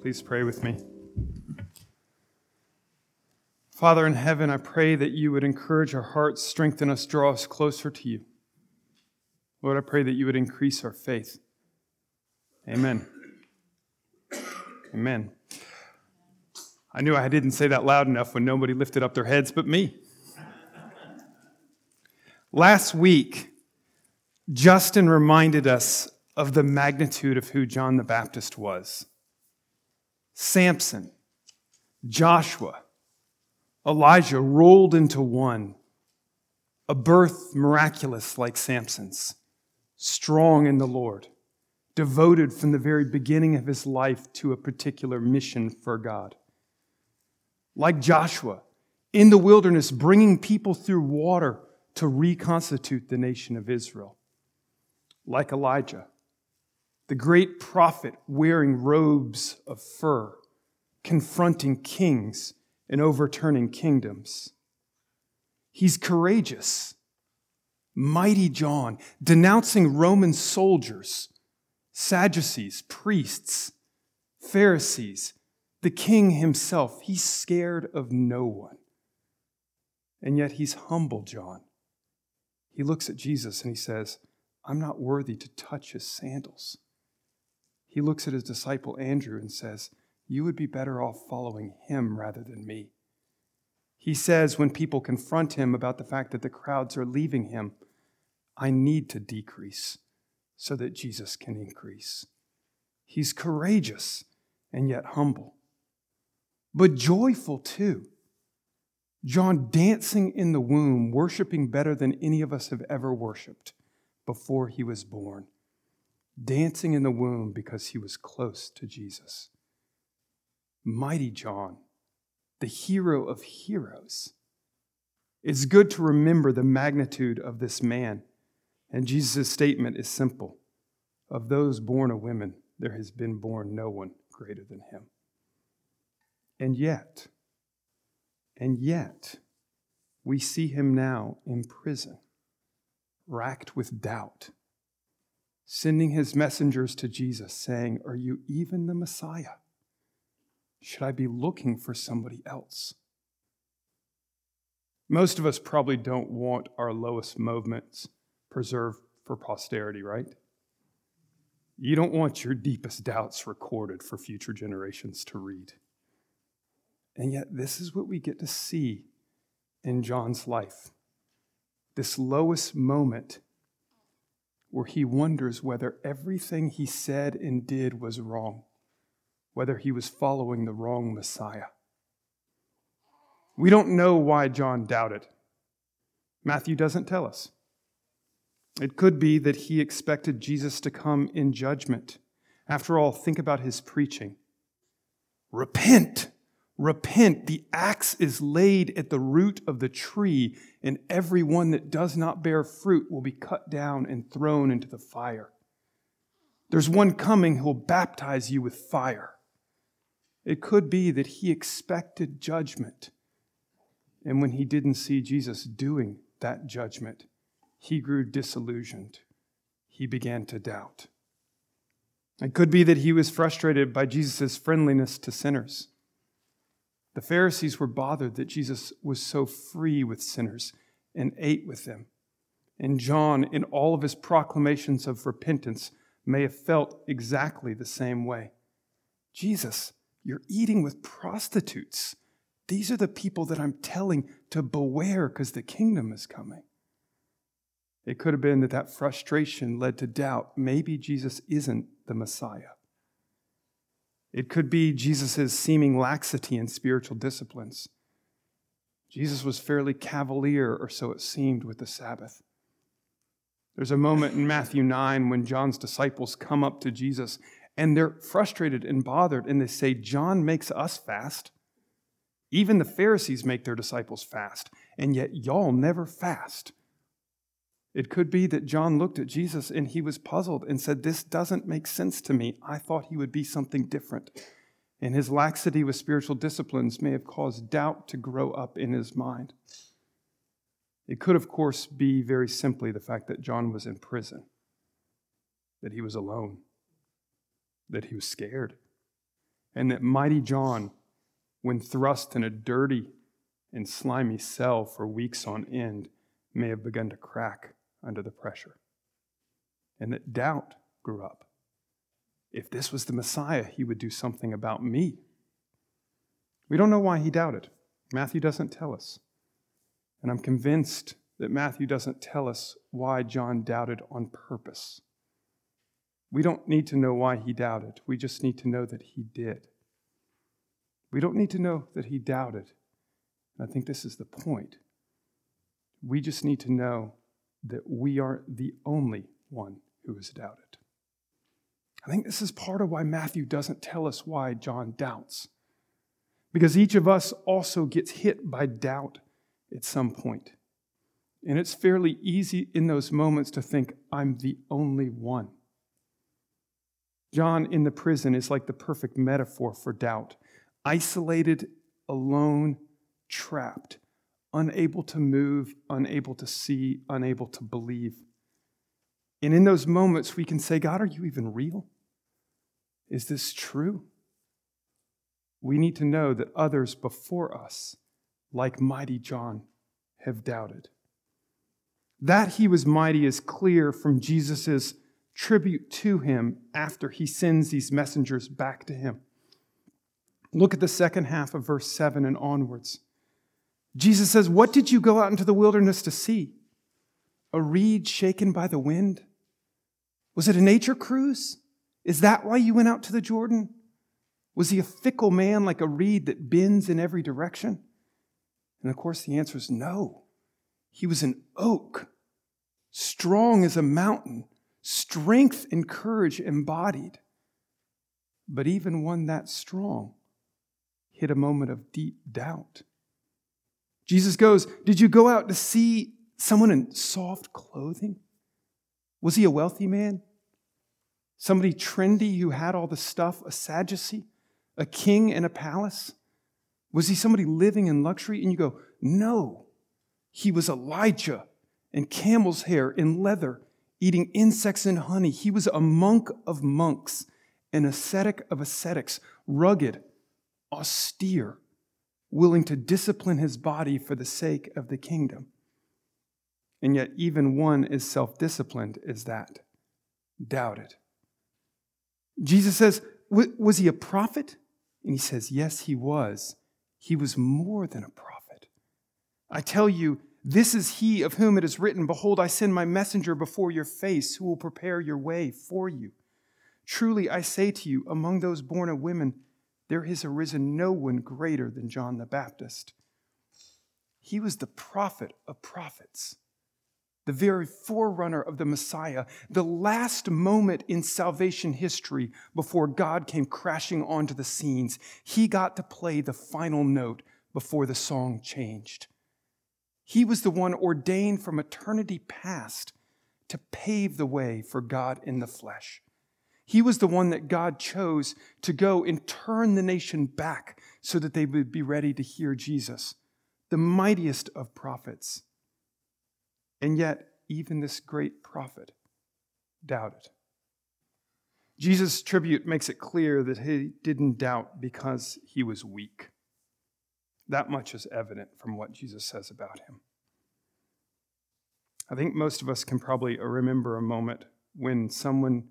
Please pray with me. Father in heaven, I pray that you would encourage our hearts, strengthen us, draw us closer to you. Lord, I pray that you would increase our faith. Amen. Amen. I knew I didn't say that loud enough when nobody lifted up their heads but me. Last week, Justin reminded us of the magnitude of who John the Baptist was. Samson, Joshua, Elijah rolled into one, a birth miraculous like Samson's, strong in the Lord, devoted from the very beginning of his life to a particular mission for God. Like Joshua, in the wilderness, bringing people through water to reconstitute the nation of Israel. Like Elijah, the great prophet wearing robes of fur, confronting kings and overturning kingdoms. He's courageous, mighty John, denouncing Roman soldiers, Sadducees, priests, Pharisees, the king himself. He's scared of no one. And yet he's humble, John. He looks at Jesus and he says, I'm not worthy to touch his sandals. He looks at his disciple Andrew and says, you would be better off following him rather than me. He says when people confront him about the fact that the crowds are leaving him, I need to decrease so that Jesus can increase. He's courageous and yet humble, but joyful too. John dancing in the womb, worshiping better than any of us have ever worshiped before he was born. Dancing in the womb because he was close to Jesus. Mighty John, the hero of heroes. It's good to remember the magnitude of this man. And Jesus' statement is simple Of those born of women, there has been born no one greater than him. And yet, and yet, we see him now in prison, racked with doubt, sending his messengers to Jesus, saying, Are you even the Messiah? Should I be looking for somebody else? Most of us probably don't want our lowest moments preserved for posterity, right? You don't want your deepest doubts recorded for future generations to read. And yet, this is what we get to see in John's life this lowest moment where he wonders whether everything he said and did was wrong whether he was following the wrong Messiah. We don't know why John doubted. Matthew doesn't tell us. It could be that he expected Jesus to come in judgment. After all, think about his preaching. Repent, repent. The axe is laid at the root of the tree, and every one that does not bear fruit will be cut down and thrown into the fire. There's one coming who will baptize you with fire. It could be that he expected judgment. And when he didn't see Jesus doing that judgment, he grew disillusioned. He began to doubt. It could be that he was frustrated by Jesus' friendliness to sinners. The Pharisees were bothered that Jesus was so free with sinners and ate with them. And John, in all of his proclamations of repentance, may have felt exactly the same way. Jesus, you're eating with prostitutes. These are the people that I'm telling to beware because the kingdom is coming. It could have been that that frustration led to doubt. Maybe Jesus isn't the Messiah. It could be Jesus' seeming laxity in spiritual disciplines. Jesus was fairly cavalier, or so it seemed, with the Sabbath. There's a moment in Matthew 9 when John's disciples come up to Jesus and they're frustrated and bothered, and they say, John makes us fast. Even the Pharisees make their disciples fast, and yet y'all never fast. It could be that John looked at Jesus and he was puzzled and said, This doesn't make sense to me. I thought he would be something different. And his laxity with spiritual disciplines may have caused doubt to grow up in his mind. It could, of course, be very simply the fact that John was in prison, that he was alone that he was scared. and that mighty John, when thrust in a dirty and slimy cell for weeks on end, may have begun to crack under the pressure. And that doubt grew up. If this was the Messiah, he would do something about me. We don't know why he doubted. Matthew doesn't tell us. And I'm convinced that Matthew doesn't tell us why John doubted on purpose. We don't need to know why he doubted. We just need to know that he did. We don't need to know that he doubted. I think this is the point. We just need to know that we are the only one who is doubted. I think this is part of why Matthew doesn't tell us why John doubts. Because each of us also gets hit by doubt at some point. And it's fairly easy in those moments to think, I'm the only one. John in the prison is like the perfect metaphor for doubt isolated, alone, trapped, unable to move, unable to see, unable to believe. And in those moments, we can say, God, are you even real? Is this true? We need to know that others before us, like mighty John, have doubted. That he was mighty is clear from Jesus' tribute to him after he sends these messengers back to him. Look at the second half of verse 7 and onwards. Jesus says, What did you go out into the wilderness to see? A reed shaken by the wind? Was it a nature cruise? Is that why you went out to the Jordan? Was he a fickle man like a reed that bends in every direction? And of course, the answer is no. He was an oak, strong as a mountain, strength and courage embodied. But even one that strong hit a moment of deep doubt. Jesus goes, Did you go out to see someone in soft clothing? Was he a wealthy man? Somebody trendy who had all the stuff, a Sadducee, a king in a palace? Was he somebody living in luxury? And you go, No, he was Elijah in camel's hair, in leather, eating insects and honey. He was a monk of monks, an ascetic of ascetics, rugged, austere, willing to discipline his body for the sake of the kingdom. And yet, even one as self disciplined as that doubted. Jesus says, Was he a prophet? And he says, Yes, he was. He was more than a prophet. I tell you, this is he of whom it is written, Behold, I send my messenger before your face, who will prepare your way for you. Truly, I say to you, among those born of women, there has arisen no one greater than John the Baptist. He was the prophet of prophets, the very forerunner of the Messiah, the last moment in salvation history before God came crashing onto the scenes. He got to play the final note before the song changed. He was the one ordained from eternity past to pave the way for God in the flesh. He was the one that God chose to go and turn the nation back so that they would be ready to hear Jesus, the mightiest of prophets. And yet, even this great prophet doubted. Jesus' tribute makes it clear that he didn't doubt because he was weak. That much is evident from what Jesus says about him. I think most of us can probably remember a moment when someone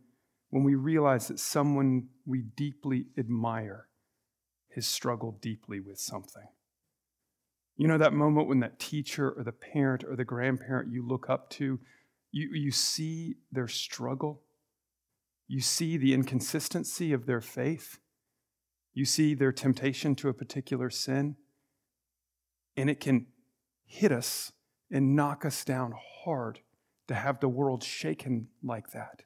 when we realize that someone we deeply admire has struggled deeply with something. You know that moment when that teacher or the parent or the grandparent you look up to, you, you see their struggle, you see the inconsistency of their faith, you see their temptation to a particular sin, and it can hit us and knock us down hard to have the world shaken like that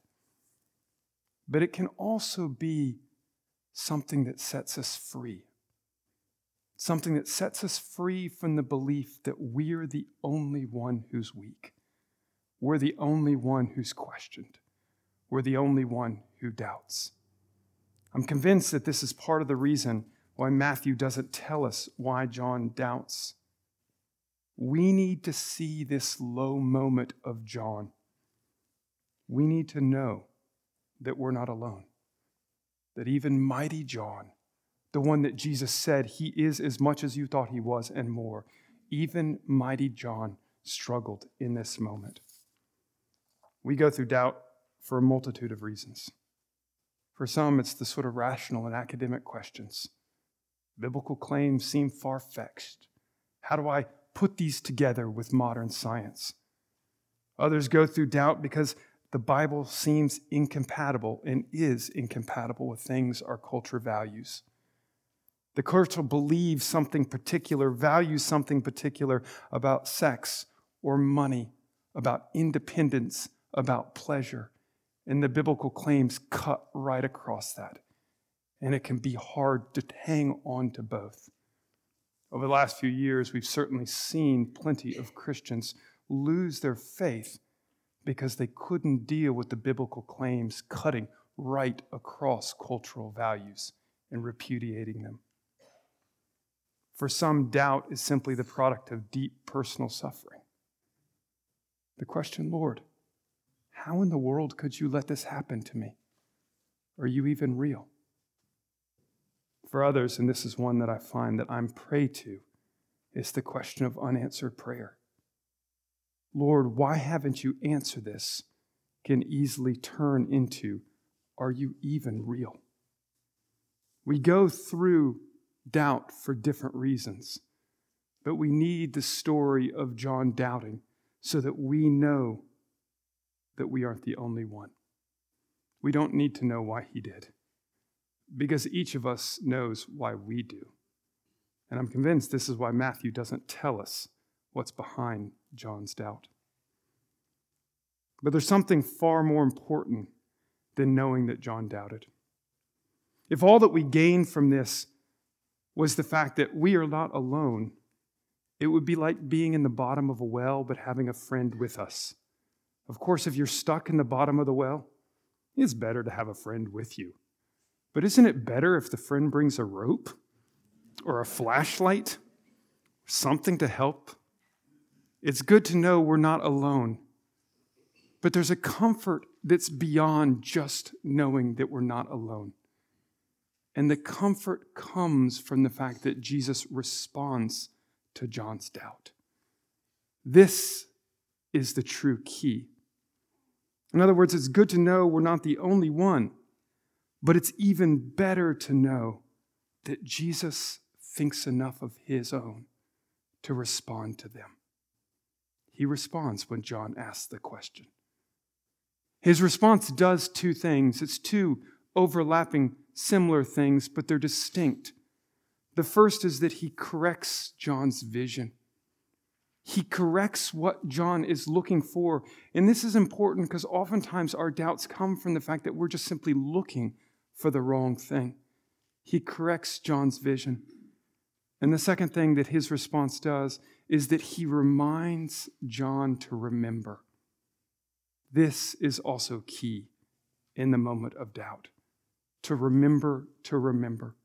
but it can also be something that sets us free. Something that sets us free from the belief that we're the only one who's weak. We're the only one who's questioned. We're the only one who doubts. I'm convinced that this is part of the reason why Matthew doesn't tell us why John doubts. We need to see this low moment of John. We need to know that we're not alone, that even mighty John the one that Jesus said he is as much as you thought he was and more. Even mighty John struggled in this moment. We go through doubt for a multitude of reasons. For some, it's the sort of rational and academic questions. Biblical claims seem far fetched. How do I put these together with modern science? Others go through doubt because the Bible seems incompatible and is incompatible with things our culture values. The culture believes something particular, values something particular about sex or money, about independence, about pleasure. And the biblical claims cut right across that. And it can be hard to hang on to both. Over the last few years, we've certainly seen plenty of Christians lose their faith because they couldn't deal with the biblical claims cutting right across cultural values and repudiating them. For some, doubt is simply the product of deep personal suffering. The question, Lord, how in the world could you let this happen to me? Are you even real? For others, and this is one that I find that I'm prey to, is the question of unanswered prayer. Lord, why haven't you answered this? Can easily turn into, Are you even real? We go through doubt for different reasons, but we need the story of John doubting so that we know that we aren't the only one. We don't need to know why he did, because each of us knows why we do. And I'm convinced this is why Matthew doesn't tell us what's behind John's doubt. But there's something far more important than knowing that John doubted. If all that we gain from this was the fact that we are not alone, it would be like being in the bottom of a well but having a friend with us. Of course, if you're stuck in the bottom of the well, it's better to have a friend with you. But isn't it better if the friend brings a rope or a flashlight, something to help? It's good to know we're not alone. But there's a comfort that's beyond just knowing that we're not alone. And the comfort comes from the fact that Jesus responds to John's doubt. This is the true key. In other words, it's good to know we're not the only one, but it's even better to know that Jesus thinks enough of his own to respond to them. He responds when John asks the question. His response does two things it's two overlapping similar things, but they're distinct. The first is that he corrects John's vision. He corrects what John is looking for. And this is important because oftentimes our doubts come from the fact that we're just simply looking for the wrong thing. He corrects John's vision. And the second thing that his response does is that he reminds John to remember. This is also key in the moment of doubt to remember, to remember.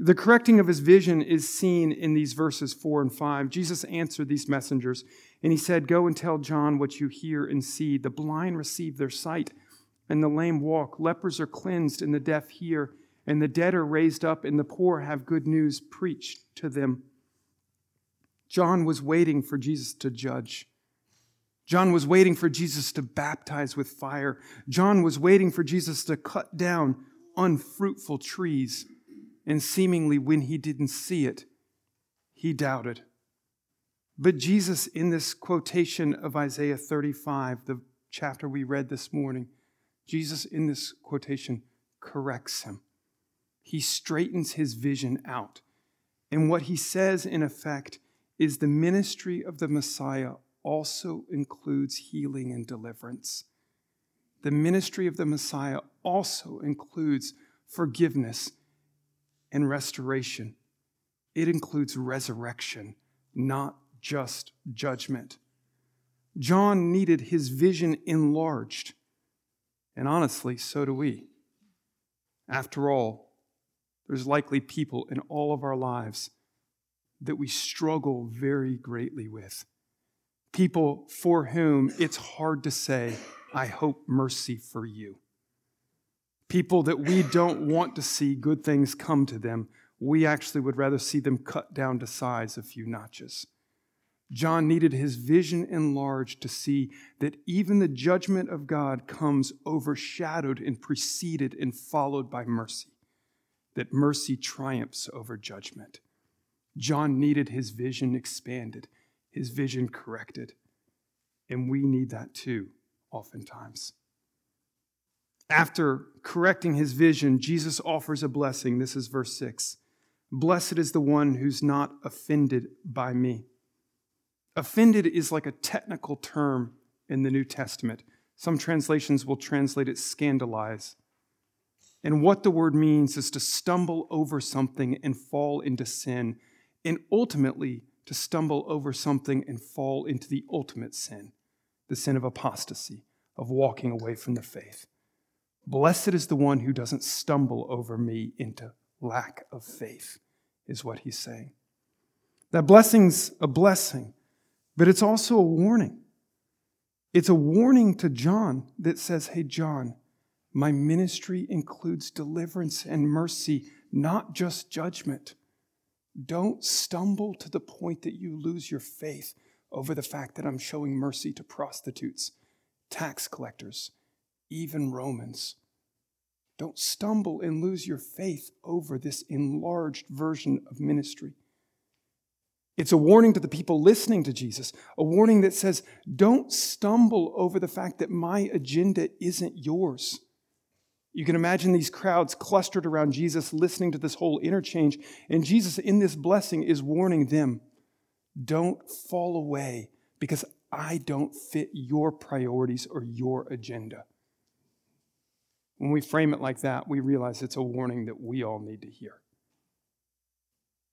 The correcting of his vision is seen in these verses 4 and 5. Jesus answered these messengers, and he said, Go and tell John what you hear and see. The blind receive their sight, and the lame walk. Lepers are cleansed, and the deaf hear, and the dead are raised up, and the poor have good news preached to them. John was waiting for Jesus to judge. John was waiting for Jesus to baptize with fire. John was waiting for Jesus to cut down unfruitful trees and seemingly when he didn't see it, he doubted. But Jesus, in this quotation of Isaiah 35, the chapter we read this morning, Jesus, in this quotation, corrects him. He straightens his vision out. And what he says, in effect, is the ministry of the Messiah also includes healing and deliverance. The ministry of the Messiah also includes forgiveness and restoration. It includes resurrection, not just judgment. John needed his vision enlarged. And honestly, so do we. After all, there's likely people in all of our lives that we struggle very greatly with. People for whom it's hard to say, I hope mercy for you People that we don't want to see good things come to them, we actually would rather see them cut down to size a few notches. John needed his vision enlarged to see that even the judgment of God comes overshadowed and preceded and followed by mercy, that mercy triumphs over judgment. John needed his vision expanded, his vision corrected. And we need that too, oftentimes. After correcting his vision, Jesus offers a blessing. This is verse 6. Blessed is the one who's not offended by me. Offended is like a technical term in the New Testament. Some translations will translate it scandalize. And what the word means is to stumble over something and fall into sin, and ultimately to stumble over something and fall into the ultimate sin, the sin of apostasy, of walking away from the faith. Blessed is the one who doesn't stumble over me into lack of faith, is what he's saying. That blessing's a blessing, but it's also a warning. It's a warning to John that says, Hey, John, my ministry includes deliverance and mercy, not just judgment. Don't stumble to the point that you lose your faith over the fact that I'm showing mercy to prostitutes, tax collectors, even Romans. Don't stumble and lose your faith over this enlarged version of ministry. It's a warning to the people listening to Jesus, a warning that says, don't stumble over the fact that my agenda isn't yours. You can imagine these crowds clustered around Jesus listening to this whole interchange, and Jesus, in this blessing, is warning them don't fall away because I don't fit your priorities or your agenda. When we frame it like that, we realize it's a warning that we all need to hear.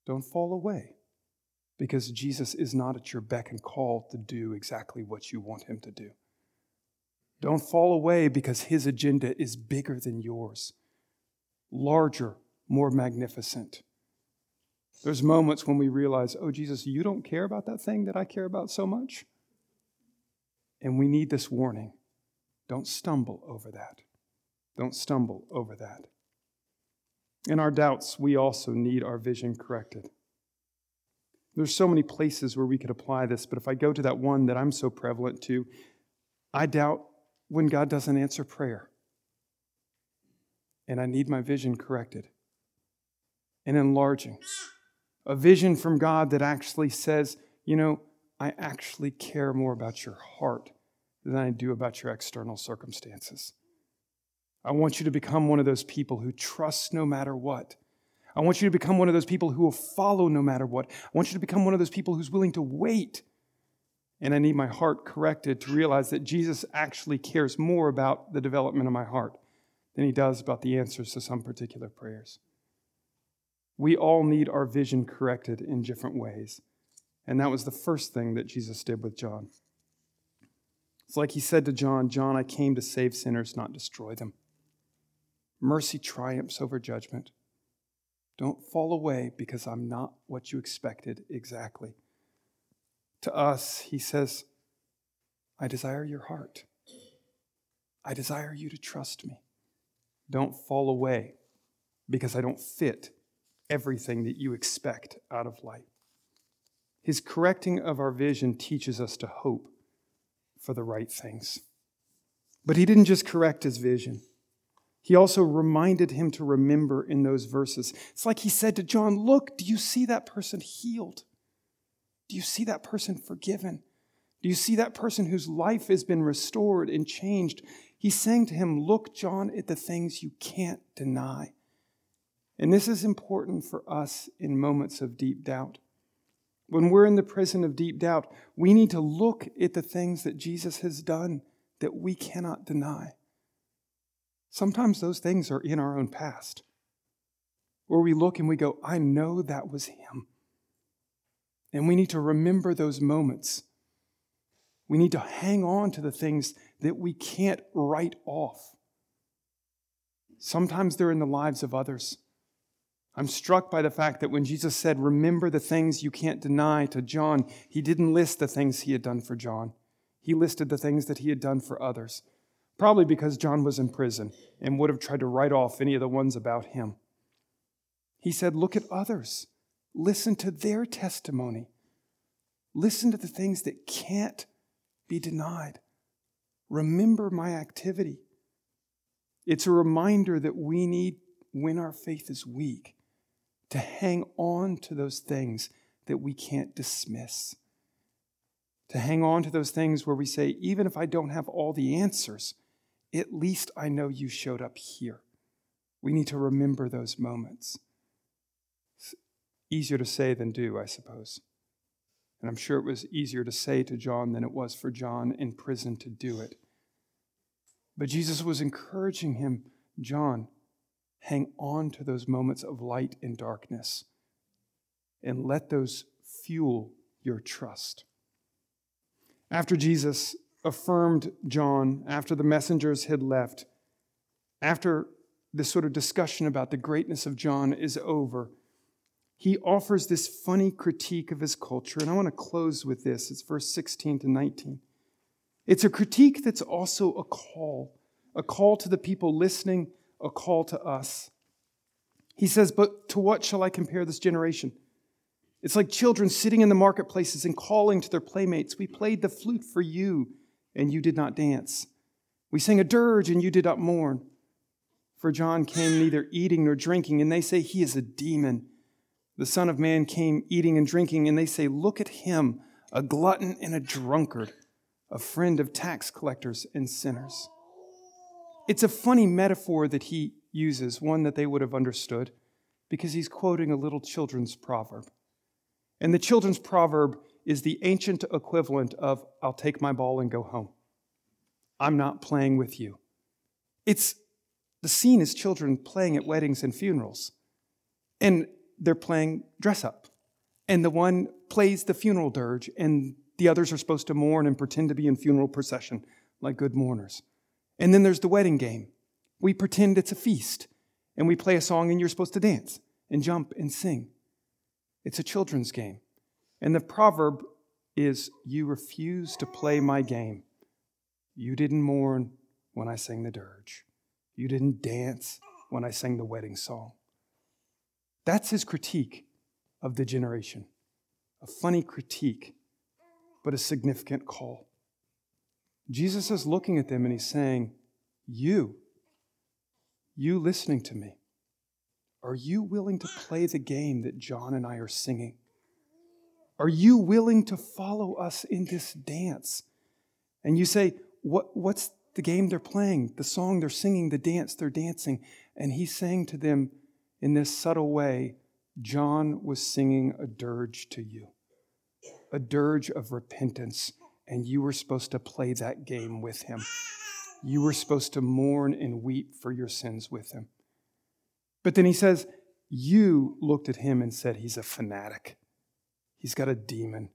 Don't fall away because Jesus is not at your beck and call to do exactly what you want him to do. Don't fall away because his agenda is bigger than yours, larger, more magnificent. There's moments when we realize, oh, Jesus, you don't care about that thing that I care about so much. And we need this warning. Don't stumble over that. Don't stumble over that. In our doubts, we also need our vision corrected. There's so many places where we could apply this, but if I go to that one that I'm so prevalent to, I doubt when God doesn't answer prayer. And I need my vision corrected and enlarging. A vision from God that actually says, you know, I actually care more about your heart than I do about your external circumstances. I want you to become one of those people who trusts no matter what. I want you to become one of those people who will follow no matter what. I want you to become one of those people who's willing to wait. And I need my heart corrected to realize that Jesus actually cares more about the development of my heart than he does about the answers to some particular prayers. We all need our vision corrected in different ways. And that was the first thing that Jesus did with John. It's like he said to John, John, I came to save sinners, not destroy them. Mercy triumphs over judgment. Don't fall away because I'm not what you expected exactly. To us, he says, I desire your heart. I desire you to trust me. Don't fall away because I don't fit everything that you expect out of life. His correcting of our vision teaches us to hope for the right things. But he didn't just correct his vision. He also reminded him to remember in those verses. It's like he said to John, Look, do you see that person healed? Do you see that person forgiven? Do you see that person whose life has been restored and changed? He's saying to him, Look, John, at the things you can't deny. And this is important for us in moments of deep doubt. When we're in the prison of deep doubt, we need to look at the things that Jesus has done that we cannot deny. Sometimes those things are in our own past, where we look and we go, I know that was him. And we need to remember those moments. We need to hang on to the things that we can't write off. Sometimes they're in the lives of others. I'm struck by the fact that when Jesus said, Remember the things you can't deny to John, he didn't list the things he had done for John. He listed the things that he had done for others. probably because John was in prison and would have tried to write off any of the ones about him. He said, Look at others, listen to their testimony, listen to the things that can't be denied. Remember my activity. It's a reminder that we need, when our faith is weak, to hang on to those things that we can't dismiss. To hang on to those things where we say, even if I don't have all the answers, at least I know you showed up here. We need to remember those moments. Easier to say than do, I suppose. And I'm sure it was easier to say to John than it was for John in prison to do it. But Jesus was encouraging him, John, hang on to those moments of light and darkness and let those fuel your trust. After Jesus affirmed John, after the messengers had left, after this sort of discussion about the greatness of John is over, he offers this funny critique of his culture. And I want to close with this. It's verse 16 to 19. It's a critique that's also a call, a call to the people listening, a call to us. He says, But to what shall I compare this generation? It's like children sitting in the marketplaces and calling to their playmates, We played the flute for you, and you did not dance. We sang a dirge, and you did not mourn. For John came neither eating nor drinking, and they say he is a demon. The Son of Man came eating and drinking, and they say, Look at him, a glutton and a drunkard, a friend of tax collectors and sinners. It's a funny metaphor that he uses, one that they would have understood, because he's quoting a little children's proverb. And the children's proverb is the ancient equivalent of, I'll take my ball and go home. I'm not playing with you. It's the scene is children playing at weddings and funerals. And they're playing dress up. And the one plays the funeral dirge, and the others are supposed to mourn and pretend to be in funeral procession like good mourners. And then there's the wedding game. We pretend it's a feast, and we play a song, and you're supposed to dance and jump and sing. It's a children's game. And the proverb is You refuse to play my game. You didn't mourn when I sang the dirge. You didn't dance when I sang the wedding song. That's his critique of the generation. A funny critique, but a significant call. Jesus is looking at them and he's saying, You, you listening to me, are you willing to play the game that John and I are singing? Are you willing to follow us in this dance? And you say, what, What's the game they're playing? The song they're singing, the dance they're dancing. And he's saying to them, in this subtle way, John was singing a dirge to you, a dirge of repentance, and you were supposed to play that game with him. You were supposed to mourn and weep for your sins with him. But then he says, You looked at him and said, He's a fanatic. He's got a demon.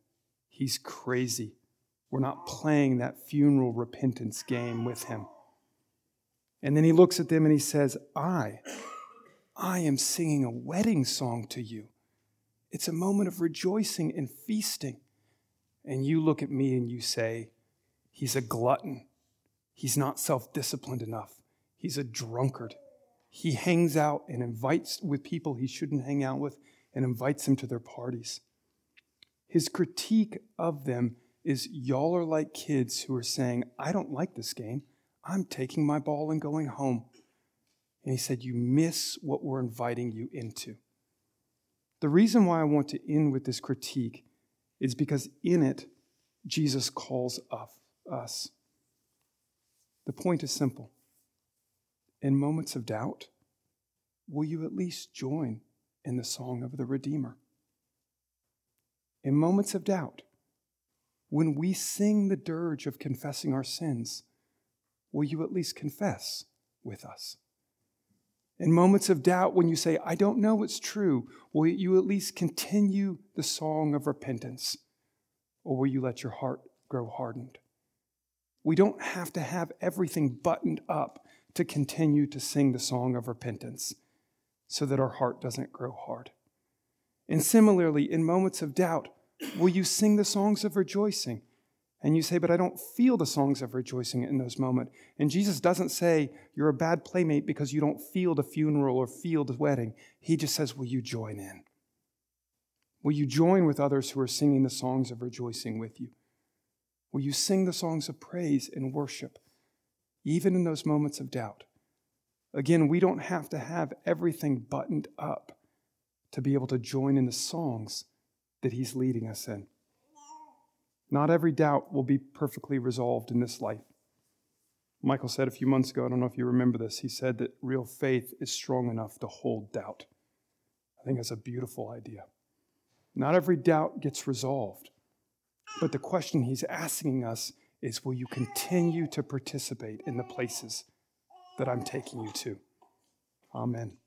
He's crazy. We're not playing that funeral repentance game with him. And then he looks at them and he says, I I am singing a wedding song to you. It's a moment of rejoicing and feasting. And you look at me and you say, He's a glutton. He's not self disciplined enough. He's a drunkard. He hangs out and invites with people he shouldn't hang out with and invites them to their parties. His critique of them is y'all are like kids who are saying, I don't like this game. I'm taking my ball and going home. And he said, You miss what we're inviting you into. The reason why I want to end with this critique is because in it, Jesus calls us. The point is simple. In moments of doubt, will you at least join in the song of the Redeemer? In moments of doubt, when we sing the dirge of confessing our sins, will you at least confess with us? In moments of doubt, when you say, I don't know what's true, will you at least continue the song of repentance? Or will you let your heart grow hardened? We don't have to have everything buttoned up to continue to sing the song of repentance so that our heart doesn't grow hard. And similarly, in moments of doubt, will you sing the songs of rejoicing And you say, but I don't feel the songs of rejoicing in those moments. And Jesus doesn't say you're a bad playmate because you don't feel the funeral or feel the wedding. He just says, will you join in? Will you join with others who are singing the songs of rejoicing with you? Will you sing the songs of praise and worship, even in those moments of doubt? Again, we don't have to have everything buttoned up to be able to join in the songs that He's leading us in. Not every doubt will be perfectly resolved in this life. Michael said a few months ago, I don't know if you remember this, he said that real faith is strong enough to hold doubt. I think that's a beautiful idea. Not every doubt gets resolved, but the question he's asking us is will you continue to participate in the places that I'm taking you to? Amen.